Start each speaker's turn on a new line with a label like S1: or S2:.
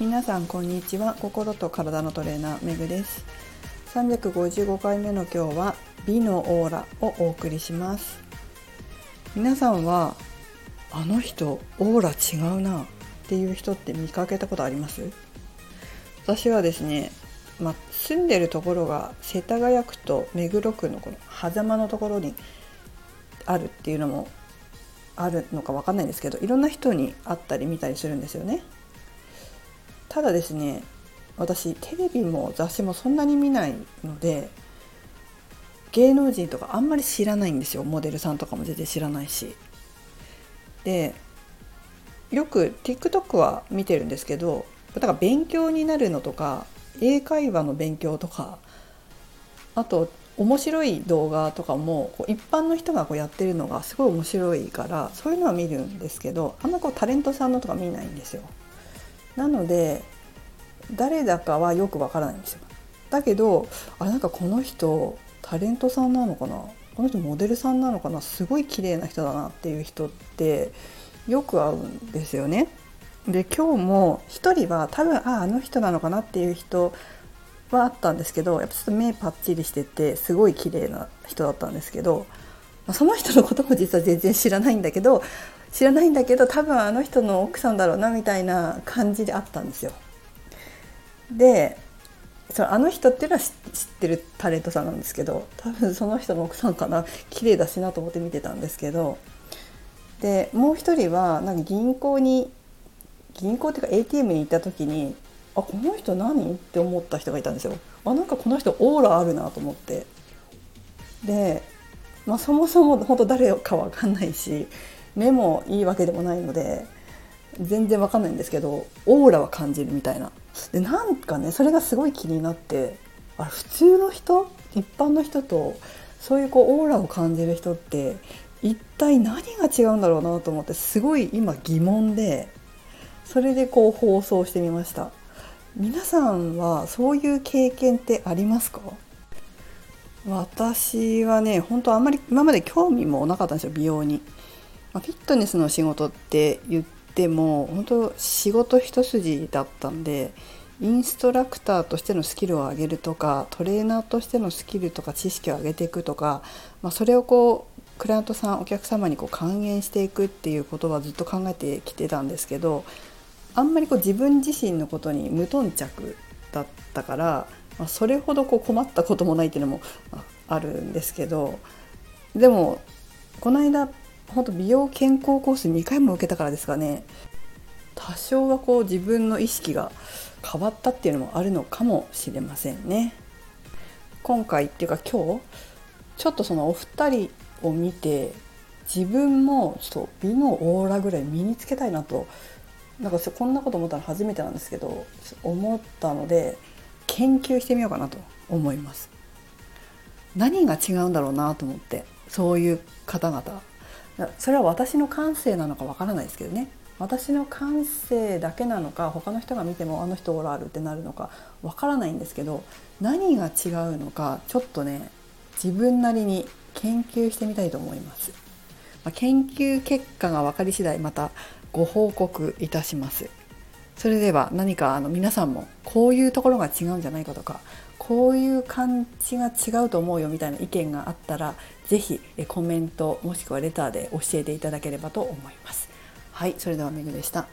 S1: 皆さんこんにちは。心と体のトレーナーめぐです。355回目の今日は美のオーラをお送りします。皆さんはあの人オーラ違うなっていう人って見かけたことあります？私はですねまあ、住んでるところが世田谷区と目黒区のこの狭間のところにあるっていうのもあるのか分かんないんですけどいろんな人に会ったり見たりするんですよね。ただですね私テレビも雑誌もそんなに見ないので芸能人とかあんまり知らないんですよモデルさんとかも全然知らないし。でよく TikTok は見てるんですけどだから勉強になるのとか英会話の勉強とかあと面白い動画とかもこう一般の人がこうやってるのがすごい面白いからそういうのは見るんですけどあんまこうタレントさんのとか見ないんですよ。なので誰だかはよくわからないんですよ。だけどあなんかこの人タレントさんなのかな？この人モデルさんなのかな？すごい綺麗な人だなっていう人ってよく会うんですよね。で今日も1人は多分ああの人なのかなっていう人はあったんですけどやっぱちょっと目パッチリしててすごい綺麗な人だったんですけどその人のことも実は全然知らないんだけど知らないんだけど多分あの人の奥さんだろうなみたいな感じであったんですよ。でそのあの人っていうのは知ってるタレントさんなんですけど多分その人の奥さんかな綺麗だしなと思って見てたんですけどでもう一人はなんか銀行に銀行っていうか ATM に行った時にあこの人何？って思った人がいたんですよ。あなんかこの人オーラあるなと思ってで、まあ、そもそも本当誰か分かんないし目もいいわけでもないので全然わかんないんですけどオーラは感じるみたいな。でなんかねそれがすごい気になってあ普通の人？一般の人とそういうこうオーラを感じる人って一体何が違うんだろうなと思ってすごい今疑問でそれでこう放送してみました。皆さんはそういう経験ってありますか？私はね本当あんまり今まで興味もなかったんですよ美容に。まあ、フィットネスの仕事って言っても本当仕事一筋だったんでインストラクターとしてのスキルを上げるとかトレーナーとしてのスキルとか知識を上げていくとか、まあ、それをこうクライアントさんお客様にこう還元していくっていうことはずっと考えてきてたんですけどあんまりこう自分自身のことに無頓着だったから、まあ、それほどこう困ったこともないっていうのもあるんですけどでもこの間本当美容健康コース2回も受けたからですかね。多少はこう自分の意識が変わったっていうのもあるのかもしれませんね。今回っていうか今日ちょっとそのお二人を見て自分もちょっと美のオーラぐらい身につけたいなと。なんかこんなこと思ったの初めてなんですけど思ったので研究してみようかなと思います。何が違うんだろうなと思ってそういう方々。それは私の感性なのかわからないですけどね。私の感性だけなのか他の人が見てもあの人オラあるってなるのかわからないんですけど何が違うのかちょっとね自分なりに研究してみたいと思います、まあ、研究結果が分かり次第またご報告いたします。それでは何かあの皆さんもこういうところが違うんじゃないかとかこういう感じが違うと思うよみたいな意見があったら是非コメントもしくはレターで教えていただければと思います。はい、それではめぐでした。